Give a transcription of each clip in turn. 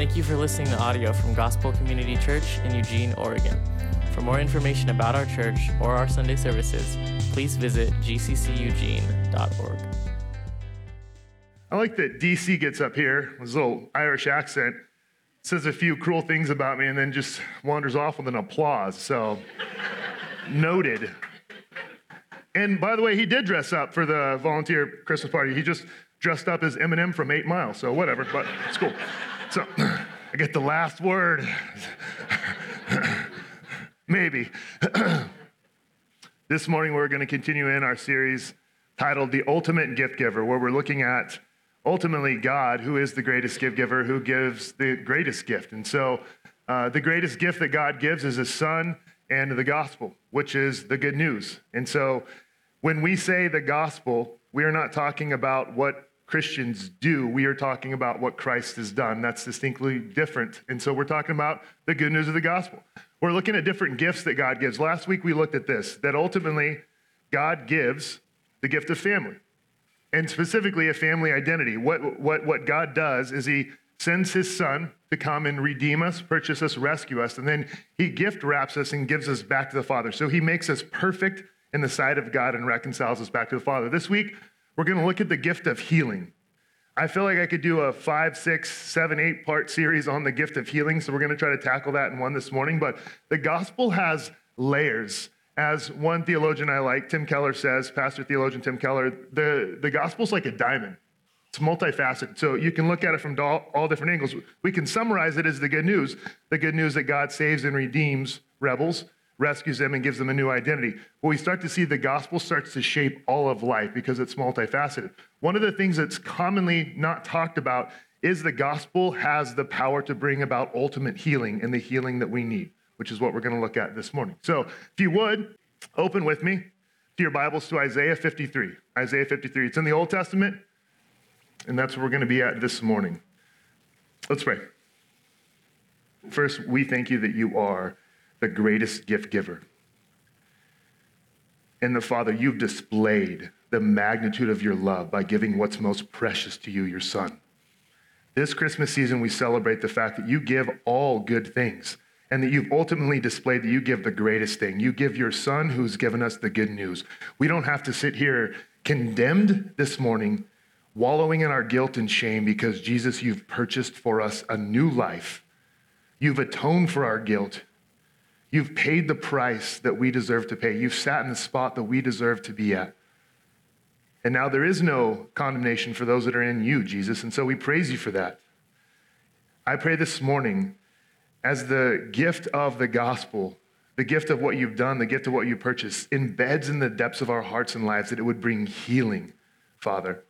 Thank you for listening to audio from Gospel Community Church in Eugene, Oregon. For more information about our church or our Sunday services, please visit gcceugene.org. I like that DC gets up here with his little Irish accent, says a few cruel things about me, and then just wanders off with an applause. So, noted. And by the way, he did dress up for the volunteer Christmas party. He just dressed up as Eminem from Eight Mile, so whatever, but it's cool. So I get the last word. Maybe. this morning we're going to continue in our series titled The Ultimate Gift Giver, where we're looking at ultimately God, who is the greatest gift giver, who gives the greatest gift. And so uh, the greatest gift that God gives is His Son and the gospel, which is the good news. And so when we say the gospel, we are not talking about what Christians do. We are talking about what Christ has done. That's distinctly different. And so we're talking about the good news of the gospel. We're looking at different gifts that God gives. Last week we looked at this that ultimately God gives the gift of family, and specifically a family identity. What, what, what God does is He sends His Son to come and redeem us, purchase us, rescue us, and then He gift wraps us and gives us back to the Father. So He makes us perfect in the sight of God and reconciles us back to the Father. This week, we're going to look at the gift of healing. I feel like I could do a five, six, seven, eight part series on the gift of healing. So we're going to try to tackle that in one this morning. But the gospel has layers. As one theologian I like, Tim Keller says, pastor theologian Tim Keller, the, the gospel's like a diamond. It's multifaceted. So you can look at it from all, all different angles. We can summarize it as the good news the good news that God saves and redeems rebels rescues them and gives them a new identity. Well, we start to see the gospel starts to shape all of life because it's multifaceted. One of the things that's commonly not talked about is the gospel has the power to bring about ultimate healing and the healing that we need, which is what we're going to look at this morning. So, if you would, open with me to your Bibles to Isaiah 53. Isaiah 53. It's in the Old Testament, and that's where we're going to be at this morning. Let's pray. First, we thank you that you are the greatest gift giver. And the Father, you've displayed the magnitude of your love by giving what's most precious to you, your Son. This Christmas season, we celebrate the fact that you give all good things and that you've ultimately displayed that you give the greatest thing. You give your Son who's given us the good news. We don't have to sit here condemned this morning, wallowing in our guilt and shame because Jesus, you've purchased for us a new life. You've atoned for our guilt. You've paid the price that we deserve to pay. You've sat in the spot that we deserve to be at. And now there is no condemnation for those that are in you, Jesus. And so we praise you for that. I pray this morning, as the gift of the gospel, the gift of what you've done, the gift of what you purchased, embeds in the depths of our hearts and lives, that it would bring healing, Father.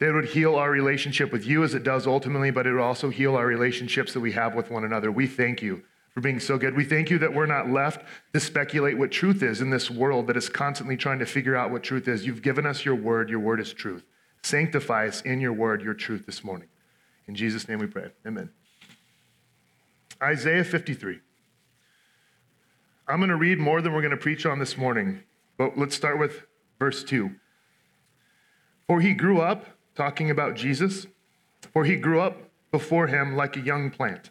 That it would heal our relationship with you as it does ultimately, but it would also heal our relationships that we have with one another. We thank you for being so good. We thank you that we're not left to speculate what truth is in this world that is constantly trying to figure out what truth is. You've given us your word. Your word is truth. Sanctify us in your word, your truth this morning. In Jesus' name we pray. Amen. Isaiah 53. I'm going to read more than we're going to preach on this morning, but let's start with verse 2. For he grew up, talking about Jesus, for he grew up before him like a young plant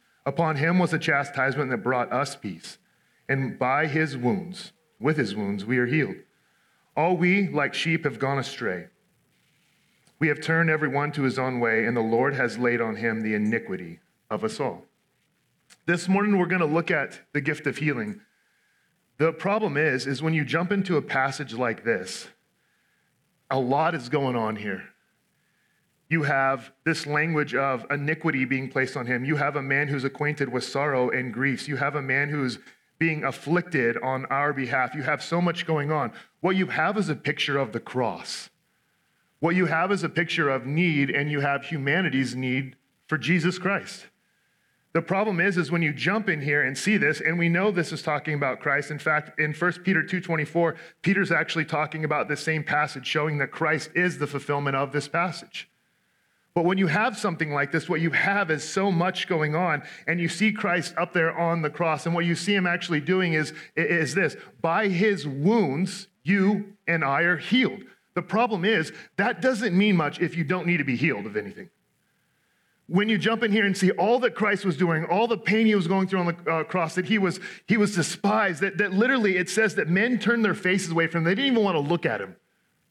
Upon him was the chastisement that brought us peace, and by his wounds, with his wounds, we are healed. All we, like sheep, have gone astray. We have turned every one to his own way, and the Lord has laid on him the iniquity of us all. This morning, we're going to look at the gift of healing. The problem is, is when you jump into a passage like this, a lot is going on here you have this language of iniquity being placed on him. You have a man who's acquainted with sorrow and griefs. You have a man who's being afflicted on our behalf. You have so much going on. What you have is a picture of the cross. What you have is a picture of need, and you have humanity's need for Jesus Christ. The problem is, is when you jump in here and see this, and we know this is talking about Christ. In fact, in 1 Peter 2.24, Peter's actually talking about this same passage, showing that Christ is the fulfillment of this passage. But when you have something like this, what you have is so much going on, and you see Christ up there on the cross, and what you see him actually doing is, is this by his wounds, you and I are healed. The problem is, that doesn't mean much if you don't need to be healed of anything when you jump in here and see all that Christ was doing, all the pain he was going through on the uh, cross, that he was, he was despised, that, that literally it says that men turned their faces away from him. They didn't even want to look at him.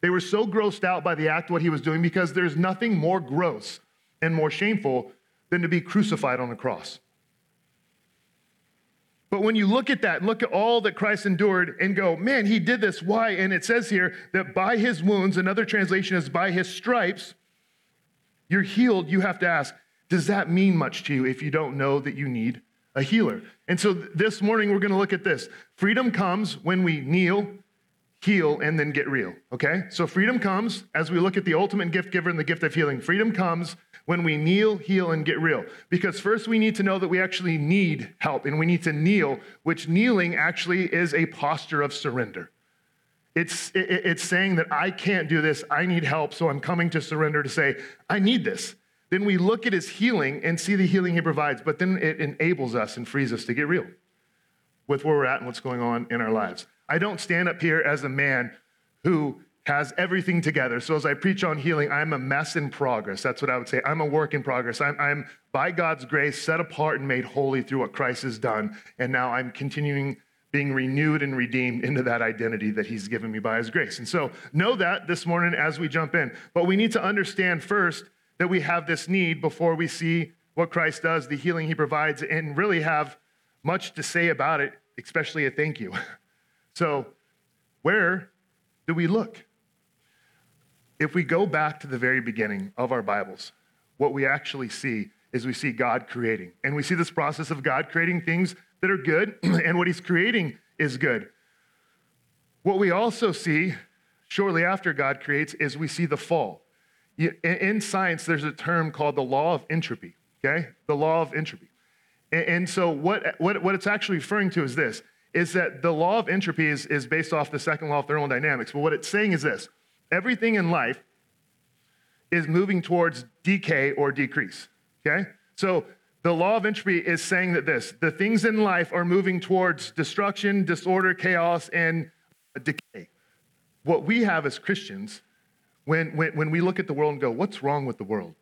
They were so grossed out by the act what he was doing because there's nothing more gross and more shameful than to be crucified on a cross. But when you look at that look at all that Christ endured and go, man, he did this. Why? And it says here that by his wounds, another translation is by his stripes, you're healed. You have to ask, does that mean much to you if you don't know that you need a healer? And so this morning we're going to look at this. Freedom comes when we kneel, heal, and then get real. Okay? So freedom comes as we look at the ultimate gift giver and the gift of healing. Freedom comes when we kneel, heal, and get real. Because first we need to know that we actually need help and we need to kneel, which kneeling actually is a posture of surrender. It's, it's saying that I can't do this, I need help, so I'm coming to surrender to say, I need this. Then we look at his healing and see the healing he provides, but then it enables us and frees us to get real with where we're at and what's going on in our lives. I don't stand up here as a man who has everything together. So as I preach on healing, I'm a mess in progress. That's what I would say. I'm a work in progress. I'm, I'm by God's grace set apart and made holy through what Christ has done. And now I'm continuing being renewed and redeemed into that identity that he's given me by his grace. And so know that this morning as we jump in. But we need to understand first that we have this need before we see what Christ does, the healing he provides, and really have much to say about it, especially a thank you. So, where do we look? If we go back to the very beginning of our Bibles, what we actually see is we see God creating. And we see this process of God creating things that are good, and what he's creating is good. What we also see shortly after God creates is we see the fall. In science, there's a term called the law of entropy, okay? The law of entropy. And so what, what, what it's actually referring to is this, is that the law of entropy is, is based off the second law of thermodynamics. But what it's saying is this, everything in life is moving towards decay or decrease, okay? So the law of entropy is saying that this, the things in life are moving towards destruction, disorder, chaos, and decay. What we have as Christians when, when, when we look at the world and go, what's wrong with the world?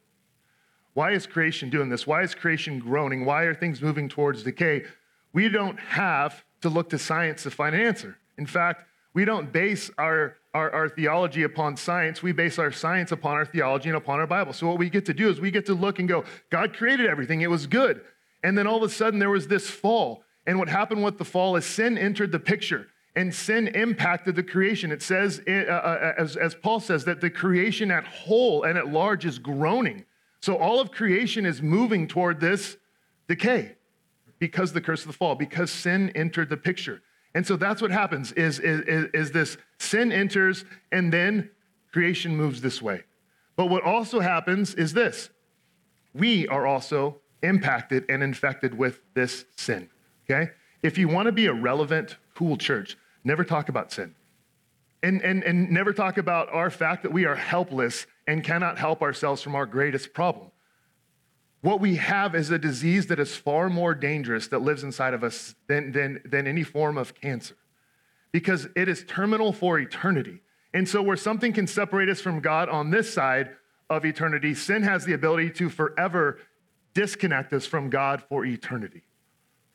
Why is creation doing this? Why is creation groaning? Why are things moving towards decay? We don't have to look to science to find an answer. In fact, we don't base our, our, our, theology upon science. We base our science upon our theology and upon our Bible. So, what we get to do is we get to look and go, God created everything, it was good. And then all of a sudden, there was this fall. And what happened with the fall is sin entered the picture and sin impacted the creation. It says, uh, uh, as, as Paul says, that the creation at whole and at large is groaning. So all of creation is moving toward this decay because the curse of the fall, because sin entered the picture. And so that's what happens is, is, is this sin enters and then creation moves this way. But what also happens is this we are also impacted and infected with this sin. Okay? If you want to be a relevant, cool church, never talk about sin. And, and, and never talk about our fact that we are helpless and cannot help ourselves from our greatest problem. What we have is a disease that is far more dangerous that lives inside of us than, than, than any form of cancer because it is terminal for eternity. And so, where something can separate us from God on this side of eternity, sin has the ability to forever disconnect us from God for eternity.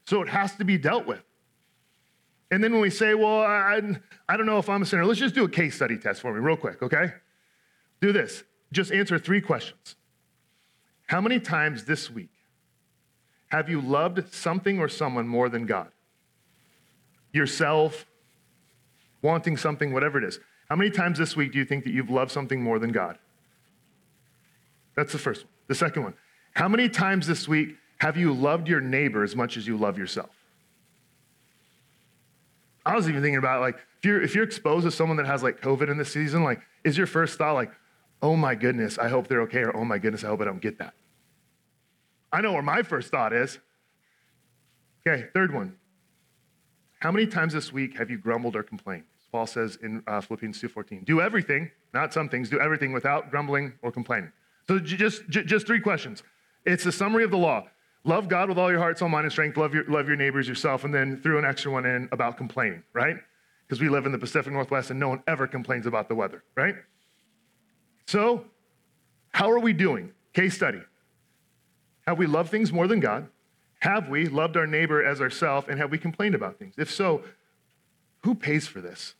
So, it has to be dealt with. And then when we say, well, I, I don't know if I'm a sinner, let's just do a case study test for me, real quick, okay? Do this. Just answer three questions. How many times this week have you loved something or someone more than God? Yourself, wanting something, whatever it is. How many times this week do you think that you've loved something more than God? That's the first one. The second one. How many times this week have you loved your neighbor as much as you love yourself? I was even thinking about like if you're if you're exposed to someone that has like COVID in this season, like is your first thought like, oh my goodness, I hope they're okay, or oh my goodness, I hope I don't get that. I know where my first thought is. Okay, third one. How many times this week have you grumbled or complained? Paul says in uh, Philippians 2.14. Do everything, not some things, do everything without grumbling or complaining. So just, just three questions. It's a summary of the law. Love God with all your heart, soul, mind, and strength. Love your, love your neighbors, yourself, and then threw an extra one in about complaining, right? Because we live in the Pacific Northwest and no one ever complains about the weather, right? So, how are we doing? Case study. Have we loved things more than God? Have we loved our neighbor as ourselves? And have we complained about things? If so, who pays for this?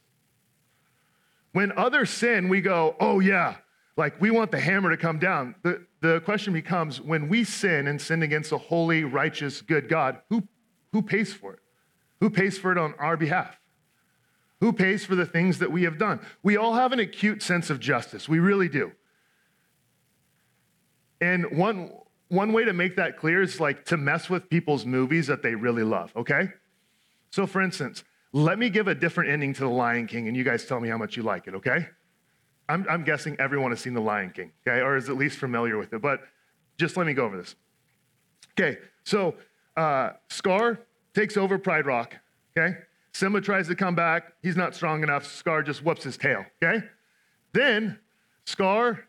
When others sin, we go, oh, yeah, like we want the hammer to come down. The, the question becomes when we sin and sin against a holy, righteous, good God, who, who pays for it? Who pays for it on our behalf? Who pays for the things that we have done? We all have an acute sense of justice. We really do. And one, one way to make that clear is like to mess with people's movies that they really love, okay? So, for instance, let me give a different ending to The Lion King, and you guys tell me how much you like it, okay? I'm, I'm guessing everyone has seen The Lion King, okay, or is at least familiar with it, but just let me go over this. Okay, so uh, Scar takes over Pride Rock, okay? Simba tries to come back. He's not strong enough. Scar just whoops his tail, okay? Then Scar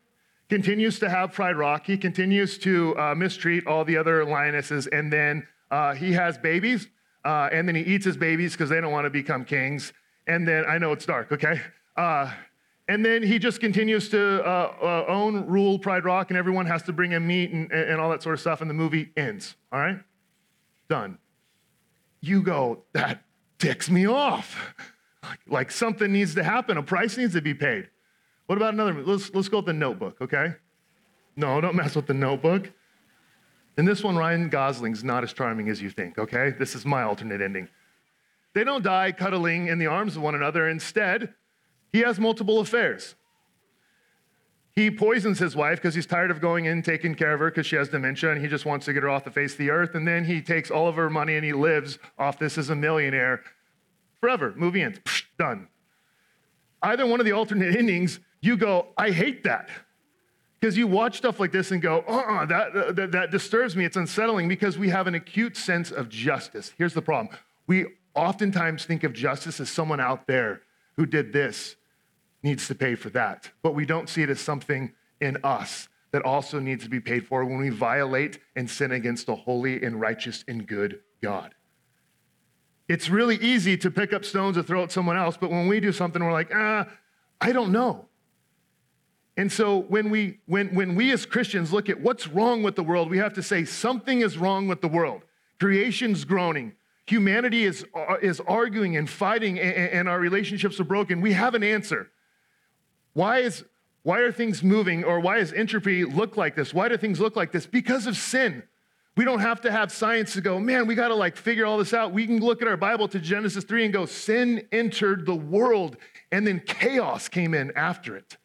continues to have Pride Rock. He continues to uh, mistreat all the other lionesses, and then uh, he has babies, uh, and then he eats his babies because they don't want to become kings. And then I know it's dark, okay? Uh, and then he just continues to uh, uh, own, rule Pride Rock, and everyone has to bring him meat and, and all that sort of stuff, and the movie ends. All right? Done. You go, that ticks me off. Like, something needs to happen, a price needs to be paid. What about another? Let's, let's go with the notebook, okay? No, don't mess with the notebook. In this one, Ryan Gosling's not as charming as you think, okay? This is my alternate ending. They don't die cuddling in the arms of one another. Instead, he has multiple affairs. He poisons his wife because he's tired of going in taking care of her because she has dementia and he just wants to get her off the face of the earth. And then he takes all of her money and he lives off this as a millionaire forever. Movie ends. Psh, done. Either one of the alternate endings, you go, I hate that. Because you watch stuff like this and go, uh-uh, that, uh, that, that disturbs me. It's unsettling because we have an acute sense of justice. Here's the problem. We oftentimes think of justice as someone out there who did this needs to pay for that. But we don't see it as something in us that also needs to be paid for when we violate and sin against the holy and righteous and good God. It's really easy to pick up stones and throw at someone else, but when we do something, we're like, ah, I don't know. And so when we, when, when we as Christians look at what's wrong with the world, we have to say something is wrong with the world. Creation's groaning. Humanity is, uh, is arguing and fighting, and, and our relationships are broken. We have an answer. Why, is, why are things moving, or why does entropy look like this? Why do things look like this? Because of sin. We don't have to have science to go, man, we got to like figure all this out. We can look at our Bible to Genesis 3 and go, sin entered the world, and then chaos came in after it.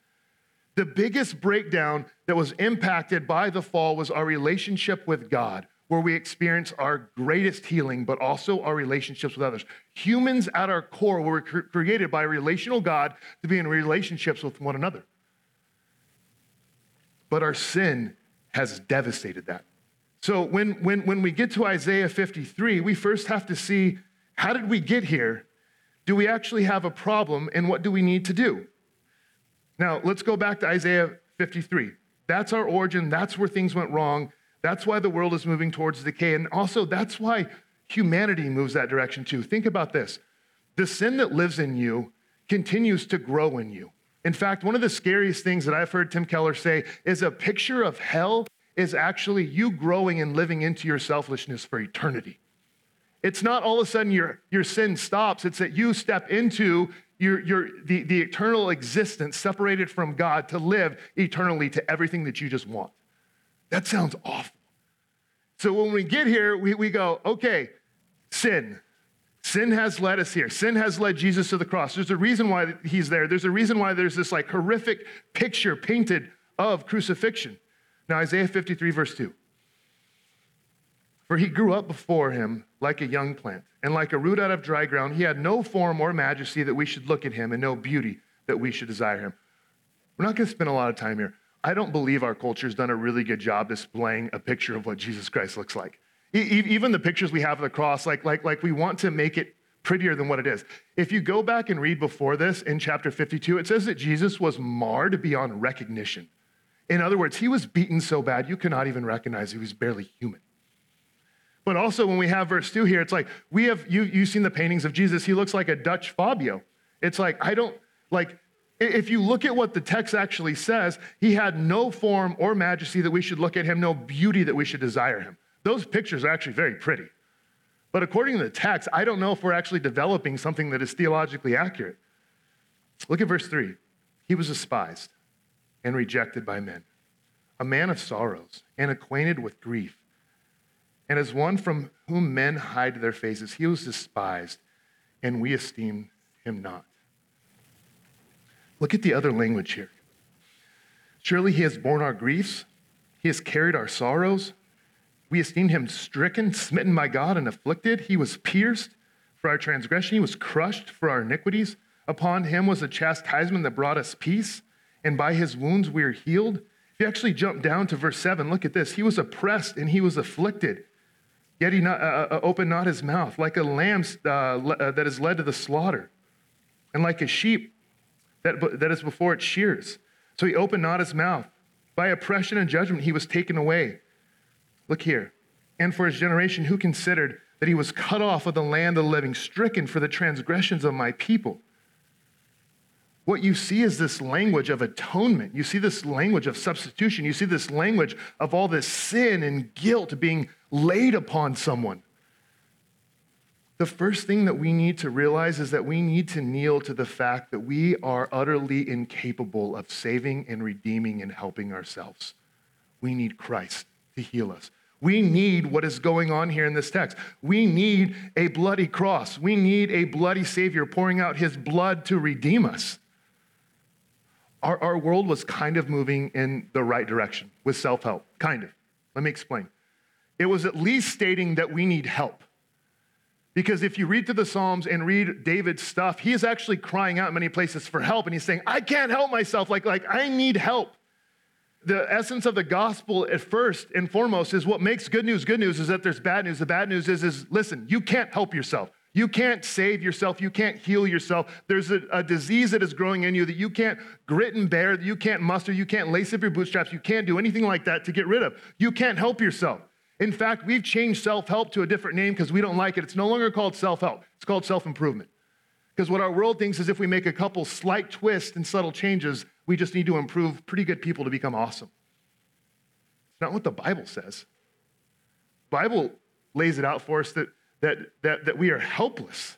The biggest breakdown that was impacted by the fall was our relationship with God, where we experience our greatest healing, but also our relationships with others. Humans at our core were created by a relational God to be in relationships with one another. But our sin has devastated that. So when, when, when we get to Isaiah 53, we first have to see how did we get here? Do we actually have a problem? And what do we need to do? Now, let's go back to Isaiah 53. That's our origin. That's where things went wrong. That's why the world is moving towards decay. And also, that's why humanity moves that direction too. Think about this the sin that lives in you continues to grow in you. In fact, one of the scariest things that I've heard Tim Keller say is a picture of hell is actually you growing and living into your selfishness for eternity. It's not all of a sudden your, your sin stops, it's that you step into your, your, the, the eternal existence separated from God to live eternally to everything that you just want. That sounds awful. So when we get here, we, we go, okay, sin. Sin has led us here. Sin has led Jesus to the cross. There's a reason why he's there. There's a reason why there's this like horrific picture painted of crucifixion. Now, Isaiah 53, verse 2. For he grew up before him like a young plant, and like a root out of dry ground. He had no form or majesty that we should look at him, and no beauty that we should desire him. We're not going to spend a lot of time here. I don't believe our culture's done a really good job displaying a picture of what Jesus Christ looks like. E- even the pictures we have of the cross, like, like, like we want to make it prettier than what it is. If you go back and read before this in chapter 52, it says that Jesus was marred beyond recognition. In other words, he was beaten so bad you cannot even recognize he was barely human. But also, when we have verse 2 here, it's like we have, you, you've seen the paintings of Jesus. He looks like a Dutch Fabio. It's like, I don't, like, if you look at what the text actually says, he had no form or majesty that we should look at him, no beauty that we should desire him. Those pictures are actually very pretty. But according to the text, I don't know if we're actually developing something that is theologically accurate. Look at verse 3. He was despised and rejected by men, a man of sorrows and acquainted with grief. And as one from whom men hide their faces, he was despised, and we esteem him not. Look at the other language here. Surely he has borne our griefs, he has carried our sorrows. We esteemed him stricken, smitten by God, and afflicted. He was pierced for our transgression, he was crushed for our iniquities. Upon him was a chastisement that brought us peace, and by his wounds we are healed. If you actually jump down to verse 7, look at this. He was oppressed and he was afflicted, yet he not, uh, uh opened not his mouth, like a lamb uh, uh, that is led to the slaughter, and like a sheep that, that is before its shears. So he opened not his mouth. By oppression and judgment he was taken away. Look here. And for his generation, who considered that he was cut off of the land of the living, stricken for the transgressions of my people? What you see is this language of atonement. You see this language of substitution. You see this language of all this sin and guilt being laid upon someone. The first thing that we need to realize is that we need to kneel to the fact that we are utterly incapable of saving and redeeming and helping ourselves. We need Christ to heal us. We need what is going on here in this text. We need a bloody cross. We need a bloody Savior pouring out his blood to redeem us. Our, our world was kind of moving in the right direction with self help. Kind of. Let me explain. It was at least stating that we need help. Because if you read through the Psalms and read David's stuff, he is actually crying out in many places for help. And he's saying, I can't help myself. Like, like I need help the essence of the gospel at first and foremost is what makes good news good news is that there's bad news. The bad news is, is listen, you can't help yourself. You can't save yourself. You can't heal yourself. There's a, a, disease that is growing in you that you can't grit and bear, that you can't muster. You can't lace up your bootstraps. You can't do anything like that to get rid of. You can't help yourself. In fact, we've changed self help to a different name because we don't like it. It's no longer called self help, it's called self improvement. Because what our world thinks is if we make a couple slight twists and subtle changes, we just need to improve pretty good people to become awesome. It's not what the Bible says. The Bible lays it out for us that, that, that, that we are helpless.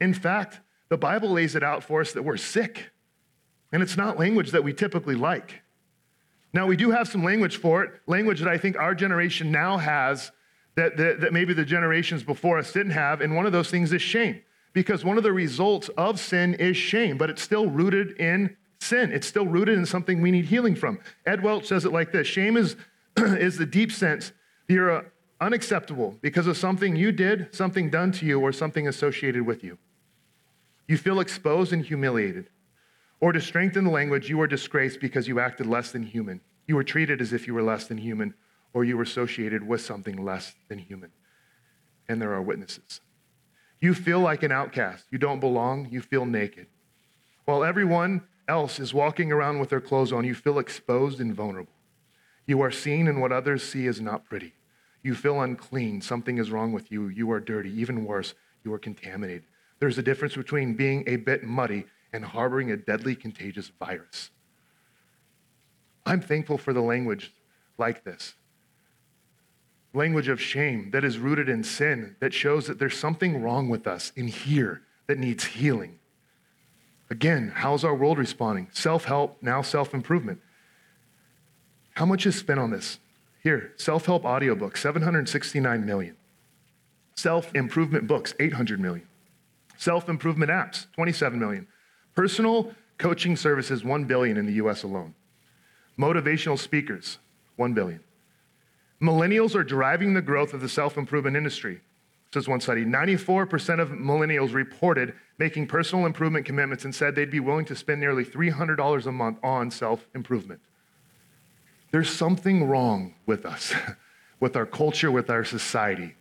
In fact, the Bible lays it out for us that we're sick. And it's not language that we typically like. Now, we do have some language for it, language that I think our generation now has that, that, that maybe the generations before us didn't have. And one of those things is shame because one of the results of sin is shame, but it's still rooted in sin. It's still rooted in something we need healing from. Ed Welch says it like this Shame is, is the deep sense you're uh, unacceptable because of something you did, something done to you, or something associated with you. You feel exposed and humiliated. Or to strengthen the language, you are disgraced because you acted less than human. You were treated as if you were less than human, or you were associated with something less than human. And there are witnesses. You feel like an outcast. You don't belong. You feel naked. While everyone else is walking around with their clothes on, you feel exposed and vulnerable. You are seen, and what others see is not pretty. You feel unclean. Something is wrong with you. You are dirty. Even worse, you are contaminated. There's a difference between being a bit muddy and harboring a deadly contagious virus. I'm thankful for the language like this language of shame that is rooted in sin that shows that there's something wrong with us in here that needs healing. Again, how's our world responding? Self help, now self improvement. How much is spent on this? Here, self help audiobook, 769 million. Self improvement books, 800 million. Self improvement apps, 27 million. Personal coaching services, 1 billion in the US alone. Motivational speakers, 1 billion. Millennials are driving the growth of the self improvement industry. Says one study 94% of millennials reported making personal improvement commitments and said they'd be willing to spend nearly $300 a month on self improvement. There's something wrong with us. with our culture, with our society.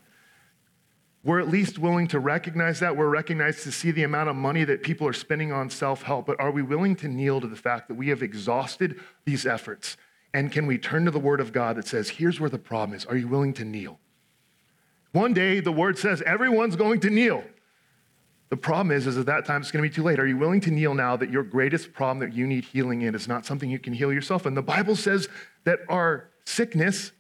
We're at least willing to recognize that. We're recognized to see the amount of money that people are spending on self help. But are we willing to kneel to the fact that we have exhausted these efforts? And can we turn to the Word of God that says, here's where the problem is? Are you willing to kneel? One day, the Word says, everyone's going to kneel. The problem is, is at that time it's going to be too late. Are you willing to kneel now that your greatest problem that you need healing in is not something you can heal yourself? And the Bible says that our sickness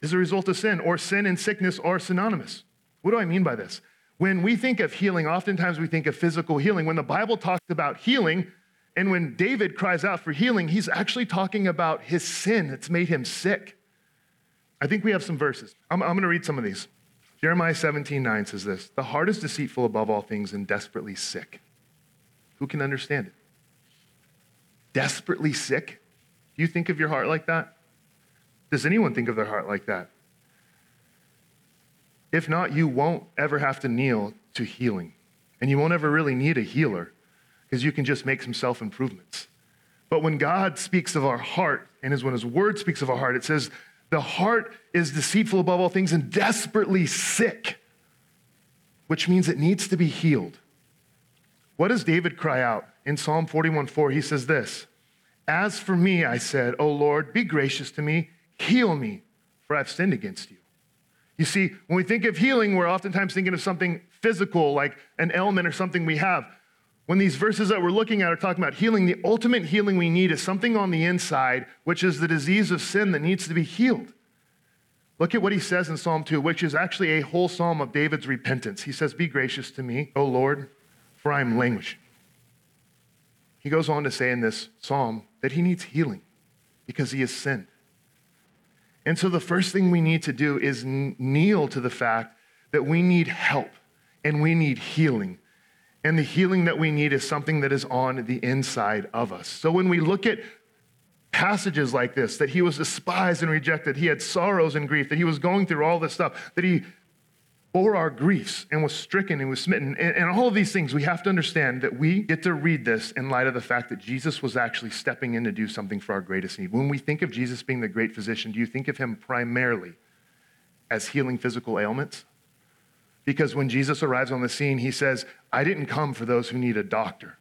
is a result of sin, or sin and sickness are synonymous. What do I mean by this? When we think of healing, oftentimes we think of physical healing. When the Bible talks about healing, and when David cries out for healing, he's actually talking about his sin that's made him sick. I think we have some verses. I'm, I'm going to read some of these. Jeremiah 17, 9 says this The heart is deceitful above all things and desperately sick. Who can understand it? Desperately sick? Do you think of your heart like that? Does anyone think of their heart like that? If not, you won't ever have to kneel to healing. And you won't ever really need a healer because you can just make some self improvements. But when God speaks of our heart, and is when His Word speaks of our heart, it says, the heart is deceitful above all things and desperately sick, which means it needs to be healed. What does David cry out? In Psalm 41 4, he says this As for me, I said, O Lord, be gracious to me, heal me, for I've sinned against you. You see, when we think of healing, we're oftentimes thinking of something physical, like an ailment or something we have. When these verses that we're looking at are talking about healing, the ultimate healing we need is something on the inside, which is the disease of sin that needs to be healed. Look at what he says in Psalm 2, which is actually a whole psalm of David's repentance. He says, Be gracious to me, O Lord, for I am languishing. He goes on to say in this psalm that he needs healing because he has sinned. And so the first thing we need to do is kneel to the fact that we need help and we need healing. And the healing that we need is something that is on the inside of us. So when we look at passages like this, that he was despised and rejected, he had sorrows and grief, that he was going through all this stuff, that he bore our griefs and was stricken and was smitten. And, and, all of these things, we have to understand that we get to read this in light of the fact that Jesus was actually stepping in to do something for our greatest need. When we think of Jesus being the great physician, do you think of him primarily as healing physical ailments? Because when Jesus arrives on the scene, he says, I didn't come for those who need a doctor.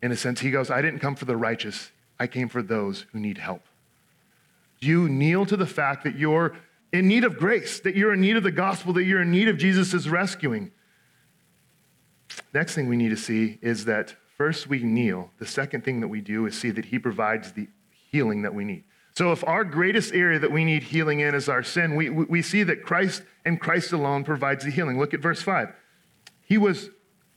In a sense, he goes, I didn't come for the righteous, I came for those who need help. Do you kneel to the fact that you're in need of grace, that you're in need of the gospel, that you're in need of Jesus' rescuing. Next thing we need to see is that first we kneel. The second thing that we do is see that he provides the healing that we need. So, if our greatest area that we need healing in is our sin, we, we see that Christ and Christ alone provides the healing. Look at verse 5. He was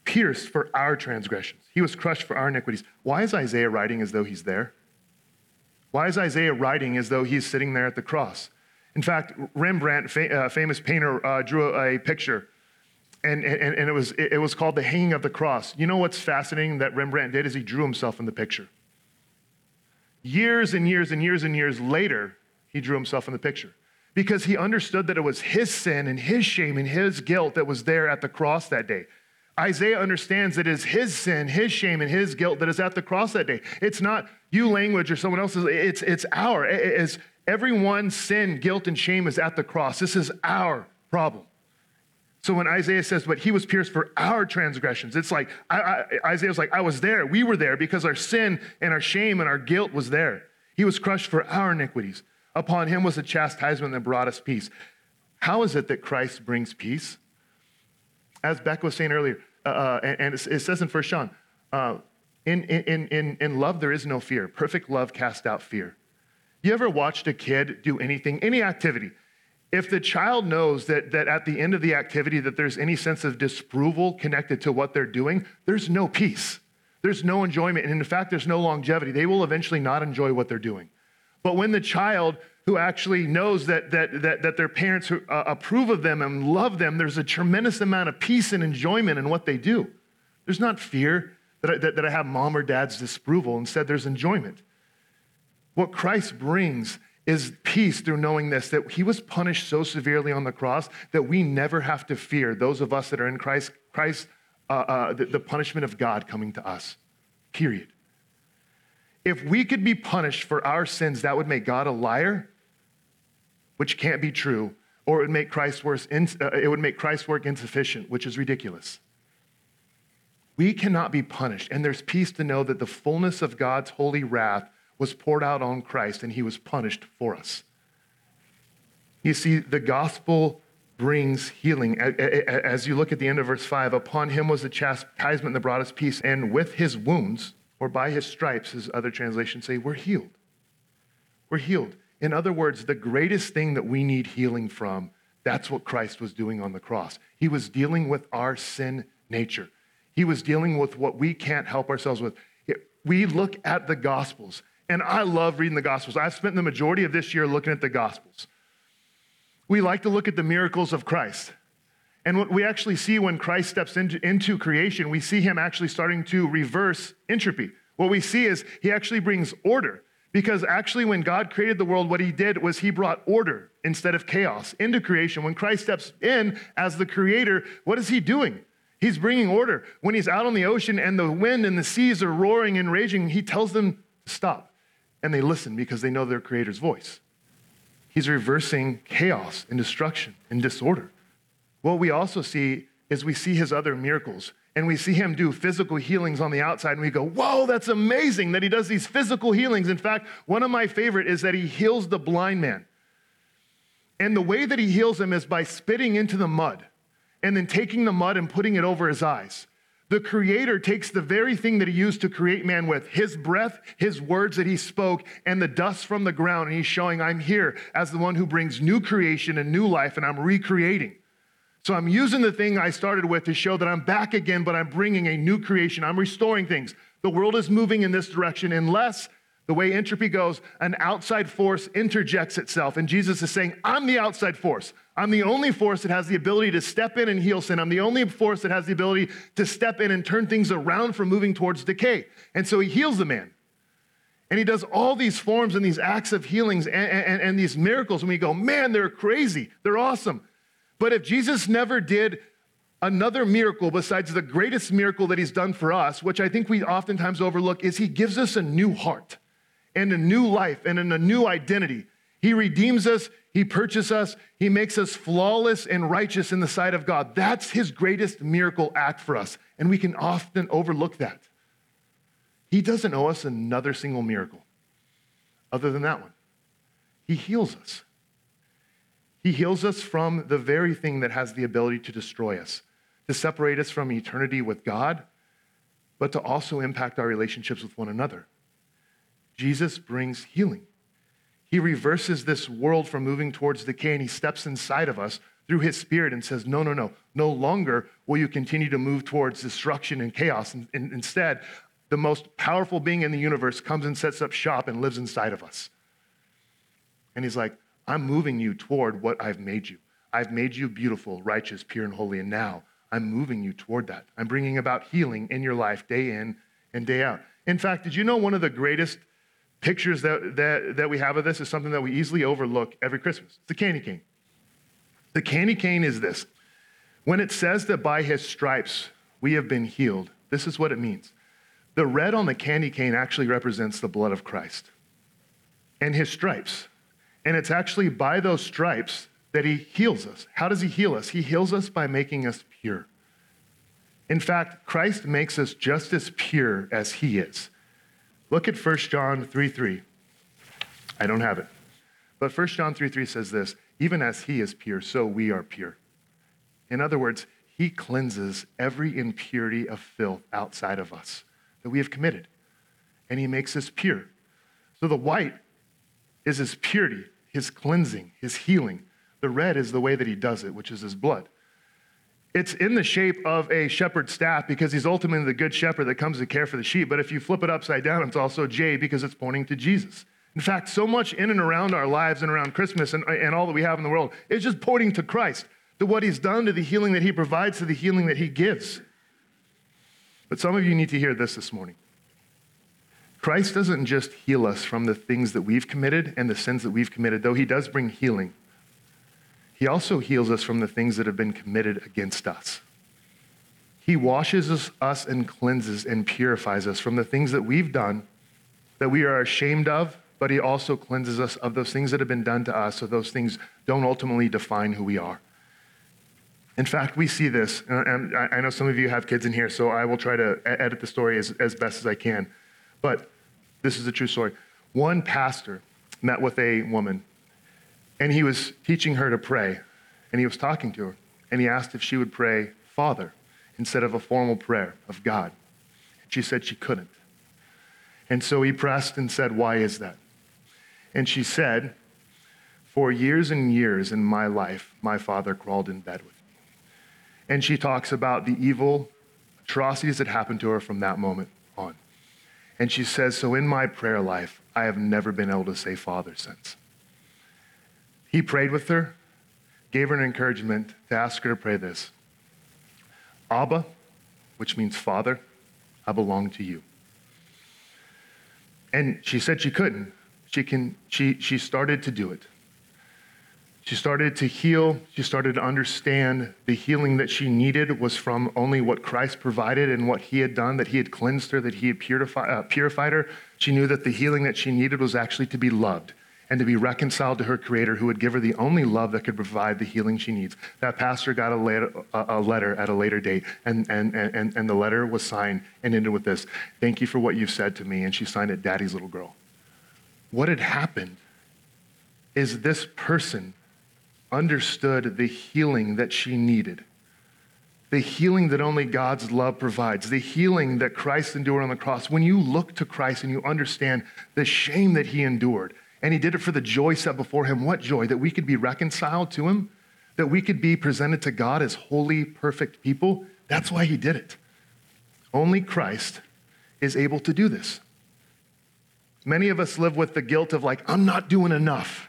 pierced for our transgressions, he was crushed for our iniquities. Why is Isaiah writing as though he's there? Why is Isaiah writing as though he's sitting there at the cross? In fact, Rembrandt, fa- uh, famous painter, uh, drew a, picture, and, and, and it, was, it was called The Hanging of the Cross. You know what's fascinating that Rembrandt did is he drew himself in the picture. Years and years and years and years later, he drew himself in the picture because he understood that it was his sin and his shame and his guilt that was there at the cross that day. Isaiah understands that it is his sin, his shame, and his guilt that is at the cross that day. It's not you language or someone else's, it's, it's our. It is, Everyone's sin, guilt, and shame is at the cross. This is our problem. So when Isaiah says, but he was pierced for our transgressions, it's like I, I, Isaiah's like, I was there. We were there because our sin and our shame and our guilt was there. He was crushed for our iniquities. Upon him was a chastisement that brought us peace. How is it that Christ brings peace? As Beck was saying earlier, uh, uh and it says in First John, uh, in, in, in, in love there is no fear. Perfect love casts out fear. You ever watched a kid do anything, any activity? If the child knows that, that at the end of the activity that there's any sense of disapproval connected to what they're doing, there's no peace. There's no enjoyment. And in fact, there's no longevity. They will eventually not enjoy what they're doing. But when the child who actually knows that, that, that, that their parents uh, approve of them and love them, there's a tremendous amount of peace and enjoyment in what they do. There's not fear that I, that, that I have mom or dad's disapproval. Instead, there's enjoyment. What Christ brings is peace through knowing this that he was punished so severely on the cross that we never have to fear those of us that are in Christ, Christ uh, uh, the, the punishment of God coming to us. Period. If we could be punished for our sins, that would make God a liar. Which can't be true, or it would make Christ's work, uh, it would make Christ's work insufficient, which is ridiculous. We cannot be punished, and there's peace to know that the fullness of God's holy wrath was poured out on Christ, and he was punished for us. You see, the gospel brings healing. As you look at the end of verse 5, upon him was the chastisement that brought us peace, and with his wounds, or by his stripes, as other translations say, we're healed. We're healed. In other words, the greatest thing that we need healing from, that's what Christ was doing on the cross. He was dealing with our sin nature. He was dealing with what we can't help ourselves with. We look at the Gospels, and I love reading the Gospels. I've spent the majority of this year looking at the Gospels. We like to look at the miracles of Christ. And what we actually see when Christ steps into, into creation, we see him actually starting to reverse entropy. What we see is he actually brings order. Because actually, when God created the world, what he did was he brought order instead of chaos into creation. When Christ steps in as the creator, what is he doing? He's bringing order. When he's out on the ocean and the wind and the seas are roaring and raging, he tells them to stop. And they listen because they know their creator's voice. He's reversing chaos and destruction and disorder. What we also see is we see his other miracles and we see him do physical healings on the outside, and we go, Whoa, that's amazing that he does these physical healings. In fact, one of my favorite is that he heals the blind man. And the way that he heals him is by spitting into the mud and then taking the mud and putting it over his eyes. The Creator takes the very thing that He used to create man with His breath, His words that He spoke, and the dust from the ground. And He's showing, I'm here as the one who brings new creation and new life, and I'm recreating. So I'm using the thing I started with to show that I'm back again, but I'm bringing a new creation. I'm restoring things. The world is moving in this direction unless the way entropy goes, an outside force interjects itself. And Jesus is saying, I'm the outside force. I'm the only force that has the ability to step in and heal sin. I'm the only force that has the ability to step in and turn things around from moving towards decay. And so he heals the man. And he does all these forms and these acts of healings and, and, and these miracles. And we go, man, they're crazy. They're awesome. But if Jesus never did another miracle besides the greatest miracle that he's done for us, which I think we oftentimes overlook, is he gives us a new heart and a new life and a new identity. He redeems us, he purchases us, he makes us flawless and righteous in the sight of God. That's his greatest miracle act for us, and we can often overlook that. He doesn't owe us another single miracle other than that one. He heals us. He heals us from the very thing that has the ability to destroy us, to separate us from eternity with God, but to also impact our relationships with one another. Jesus brings healing. He reverses this world from moving towards decay and he steps inside of us through his spirit and says, No, no, no, no longer will you continue to move towards destruction and chaos. And, and instead, the most powerful being in the universe comes and sets up shop and lives inside of us. And he's like, I'm moving you toward what I've made you. I've made you beautiful, righteous, pure, and holy. And now I'm moving you toward that. I'm bringing about healing in your life day in and day out. In fact, did you know one of the greatest pictures that, that, that we have of this is something that we easily overlook every Christmas? It's the candy cane. The candy cane is this when it says that by his stripes we have been healed, this is what it means. The red on the candy cane actually represents the blood of Christ and his stripes. And it's actually by those stripes that he heals us. How does he heal us? He heals us by making us pure. In fact, Christ makes us just as pure as he is. Look at 1 John 3 3. I don't have it. But 1 John 3 3 says this even as he is pure, so we are pure. In other words, he cleanses every impurity of filth outside of us that we have committed, and he makes us pure. So the white is his purity, his cleansing, his healing. The red is the way that he does it, which is his blood. It's in the shape of a shepherd's staff because he's ultimately the good shepherd that comes to care for the sheep. But if you flip it upside down, it's also J because it's pointing to Jesus. In fact, so much in and around our lives and around Christmas and, and all that we have in the world is just pointing to Christ, to what he's done, to the healing that he provides, to the healing that he gives. But some of you need to hear this this morning. Christ doesn't just heal us from the things that we've committed and the sins that we've committed, though he does bring healing. He also heals us from the things that have been committed against us. He washes us, and cleanses and purifies us from the things that we've done that we are ashamed of but he also cleanses us of those things that have been done to us so those things don't ultimately define who we are. In fact, we see this, and I know some of you have kids in here, so I will try to edit the story as, as best as I can. But this is a true story. One pastor met with a woman, and he was teaching her to pray, and he was talking to her, and he asked if she would pray, Father, instead of a formal prayer of God. She said she couldn't. And so he pressed and said, Why is that? And she said, For years and years in my life, my father crawled in bed with me. And she talks about the evil atrocities that happened to her from that moment. And she says, So in my prayer life, I have never been able to say Father since. He prayed with her, gave her an encouragement to ask her to pray this Abba, which means Father, I belong to you. And she said she couldn't. She, can, she, she started to do it. She started to heal. She started to understand the healing that she needed was from only what Christ provided and what he had done, that he had cleansed her, that he had purified, uh, purified her. She knew that the healing that she needed was actually to be loved and to be reconciled to her creator who would give her the only love that could provide the healing she needs. That pastor got a letter, a letter at a later date, and, and, and, and the letter was signed and ended with this Thank you for what you've said to me. And she signed it, Daddy's little girl. What had happened is this person understood the healing that she needed. The healing that only God's love provides, the healing that Christ endured on the cross. When you look to Christ and you understand the shame that he endured, and he did it for the joy set before him, what joy? That we could be reconciled to him, that we could be presented to God as holy, perfect people. That's why he did it. Only Christ is able to do this. Many of us live with the guilt of, like, I'm not doing enough.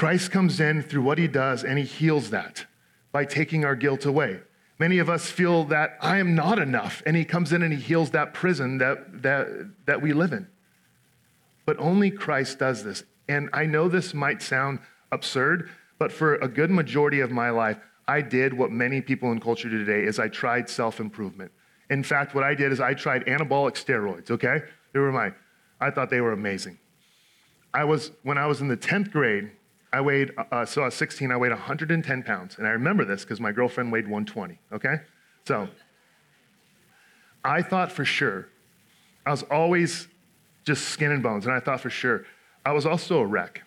Christ comes in through what he does and he heals that by taking our guilt away. Many of us feel that I am not enough, and he comes in and he heals that prison that, that, that we live in. But only Christ does this. And I know this might sound absurd, but for a good majority of my life, I did what many people in culture do today is I tried self-improvement. In fact, what I did is I tried anabolic steroids, okay? They were my, I thought they were amazing. I was, when I was in the 10th grade, I weighed, uh, so I was 16, I weighed 110 pounds. And I remember this because my girlfriend weighed 120, okay? So I thought for sure, I was always just skin and bones. And I thought for sure, I was also a wreck.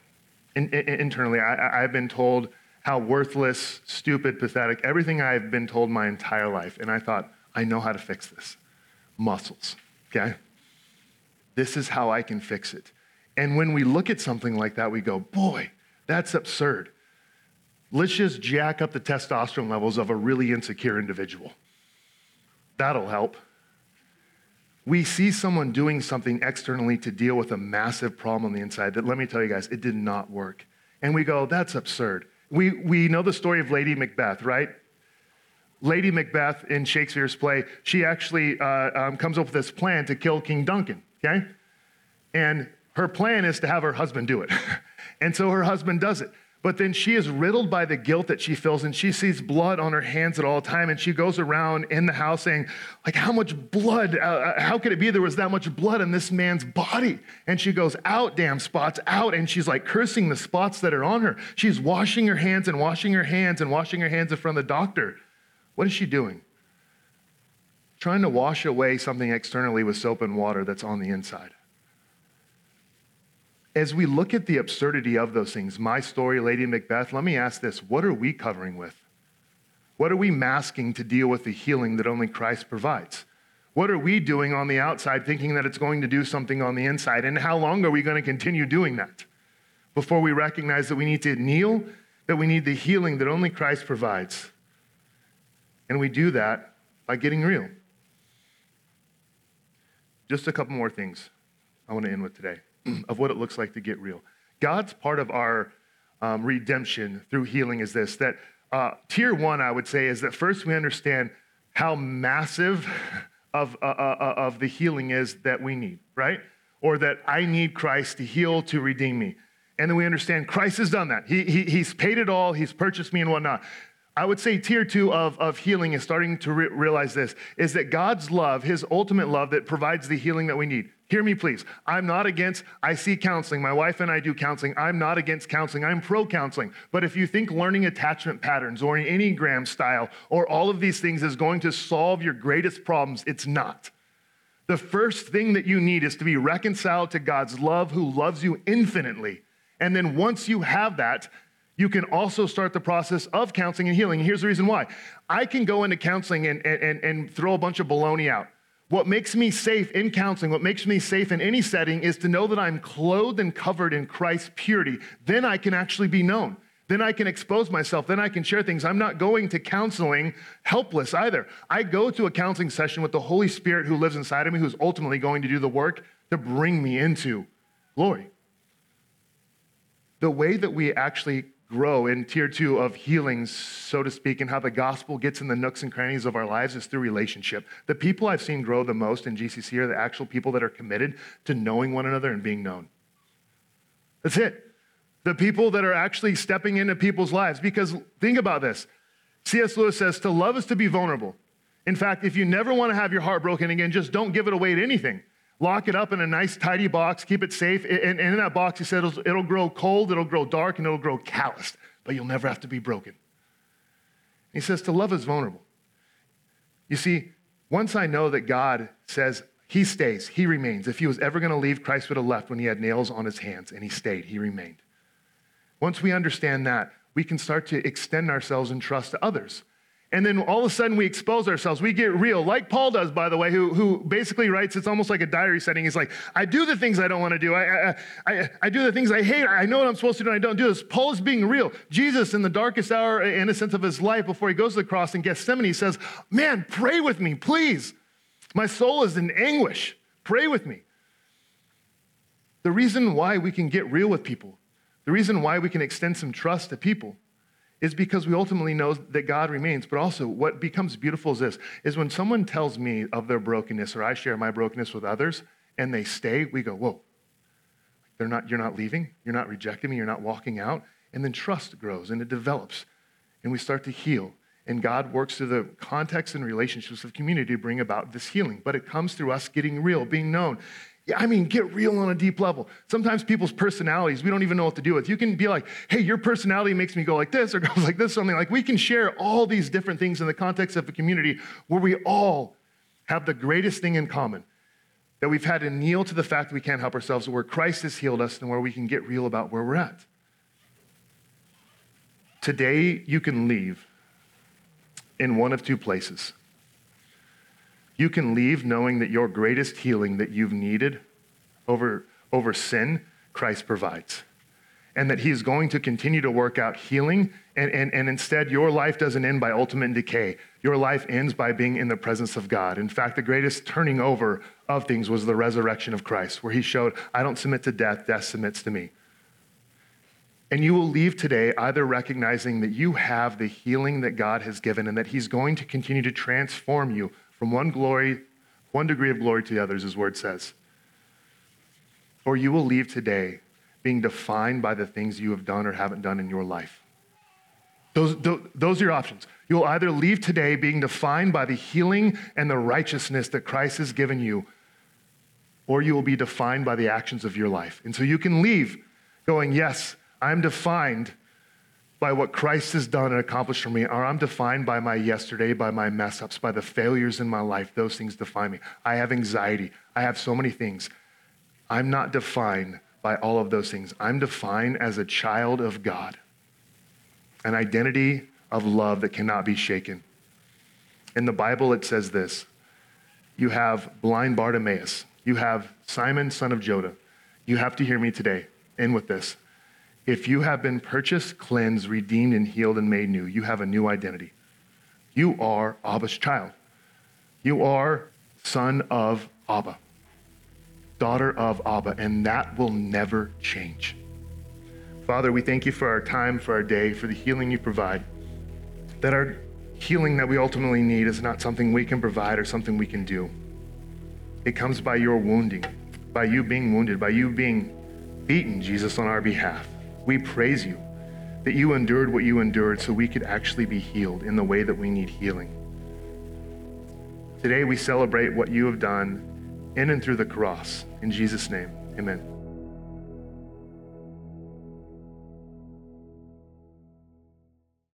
In, in, internally, I, I've been told how worthless, stupid, pathetic, everything I've been told my entire life. And I thought, I know how to fix this muscles, okay? This is how I can fix it. And when we look at something like that, we go, boy, that's absurd. Let's just jack up the testosterone levels of a really insecure individual. That'll help. We see someone doing something externally to deal with a massive problem on the inside that, let me tell you guys, it did not work. And we go, that's absurd. We, we know the story of Lady Macbeth, right? Lady Macbeth in Shakespeare's play, she actually uh, um, comes up with this plan to kill King Duncan, okay? And her plan is to have her husband do it. and so her husband does it. But then she is riddled by the guilt that she feels, and she sees blood on her hands at all time. And she goes around in the house saying, like, how much blood? Uh, uh, how could it be there was that much blood in this man's body? And she goes, out, damn spots, out. And she's like cursing the spots that are on her. She's washing her hands and washing her hands and washing her hands in front of the doctor. What is she doing? Trying to wash away something externally with soap and water that's on the inside as we look at the absurdity of those things, my story, Lady Macbeth, let me ask this what are we covering with? What are we masking to deal with the healing that only Christ provides? What are we doing on the outside thinking that it's going to do something on the inside? And how long are we going to continue doing that before we recognize that we need to kneel, that we need the healing that only Christ provides? And we do that by getting real. Just a couple more things I want to end with today. Of what it looks like to get real. God's part of our um, redemption through healing is this that uh, tier one, I would say, is that first we understand how massive of, uh, uh, uh, of the healing is that we need, right? Or that I need Christ to heal, to redeem me. And then we understand Christ has done that. He, he, he's paid it all, He's purchased me and whatnot. I would say tier two of, of healing is starting to re- realize this is that God's love, his ultimate love that provides the healing that we need. Hear me, please. I'm not against, I see counseling. My wife and I do counseling. I'm not against counseling. I'm pro counseling. But if you think learning attachment patterns or an Enneagram style or all of these things is going to solve your greatest problems, it's not. The first thing that you need is to be reconciled to God's love, who loves you infinitely. And then once you have that, you can also start the process of counseling and healing. And here's the reason why I can go into counseling and, and, and throw a bunch of baloney out. What makes me safe in counseling, what makes me safe in any setting, is to know that I'm clothed and covered in Christ's purity. Then I can actually be known. Then I can expose myself. Then I can share things. I'm not going to counseling helpless either. I go to a counseling session with the Holy Spirit who lives inside of me, who's ultimately going to do the work to bring me into glory. The way that we actually grow in tier two of healings, so to speak, and how the gospel gets in the nooks and crannies of our lives is through relationship. The people I've seen grow the most in GCC are the actual people that are committed to knowing one another and being known. That's it. The people that are actually stepping into people's lives. Because think about this C.S. Lewis says to love is to be vulnerable. In fact, if you never want to have your heart broken again, just don't give it away to anything lock it up in a nice, tidy box, keep it safe. And, in that box, he said, it'll, it'll grow cold, it'll grow dark, and it'll grow calloused, but you'll never have to be broken. He says, to love is vulnerable. You see, once I know that God says he stays, he remains. If he was ever going to leave, Christ would have left when he had nails on his hands, and he stayed, he remained. Once we understand that, we can start to extend ourselves in trust to others and then all of a sudden we expose ourselves. We get real, like Paul does, by the way, who, who basically writes, it's almost like a diary setting. He's like, I do the things I don't want to do. I, I, I, I, do the things I hate. I know what I'm supposed to do, and I don't do this. Paul is being real. Jesus, in the darkest hour, in a sense of his life, before he goes to the cross in Gethsemane, says, Man, pray with me, please. My soul is in anguish. Pray with me. The reason why we can get real with people, the reason why we can extend some trust to people, is because we ultimately know that God remains. But also, what becomes beautiful is this is when someone tells me of their brokenness or I share my brokenness with others and they stay, we go, whoa. They're not, you're not leaving, you're not rejecting me, you're not walking out. And then trust grows and it develops. And we start to heal. And God works through the context and relationships of community to bring about this healing. But it comes through us getting real, being known. Yeah, I mean, get real on a deep level. Sometimes people's personalities, we don't even know what to do with. You can be like, hey, your personality makes me go like this or goes like this, something like we can share all these different things in the context of a community where we all have the greatest thing in common that we've had to kneel to the fact that we can't help ourselves, where Christ has healed us and where we can get real about where we're at. Today, you can leave in one of two places. You can leave knowing that your greatest healing that you've needed over, over sin, Christ provides. And that He's going to continue to work out healing. And, and, and instead, your life doesn't end by ultimate decay. Your life ends by being in the presence of God. In fact, the greatest turning over of things was the resurrection of Christ, where He showed, I don't submit to death, death submits to me. And you will leave today either recognizing that you have the healing that God has given and that He's going to continue to transform you from one glory, one degree of glory to the others, his word says. Or you will leave today being defined by the things you have done or haven't done in your life. Those, those are your options. You'll either leave today being defined by the healing and the righteousness that Christ has given you, or you will be defined by the actions of your life. And so you can leave going, Yes, I'm defined by what Christ has done and accomplished for me, or I'm defined by my yesterday, by my mess ups, by the failures in my life. Those things define me. I have anxiety. I have so many things. I'm not defined by all of those things. I'm defined as a child of God, an identity of love that cannot be shaken. In the Bible, it says this You have blind Bartimaeus, you have Simon, son of Jonah. You have to hear me today. In with this. If you have been purchased, cleansed, redeemed, and healed and made new, you have a new identity. You are Abba's child. You are son of Abba, daughter of Abba, and that will never change. Father, we thank you for our time, for our day, for the healing you provide. That our healing that we ultimately need is not something we can provide or something we can do. It comes by your wounding, by you being wounded, by you being beaten, Jesus, on our behalf. We praise you that you endured what you endured so we could actually be healed in the way that we need healing. Today we celebrate what you have done in and through the cross. In Jesus' name, amen.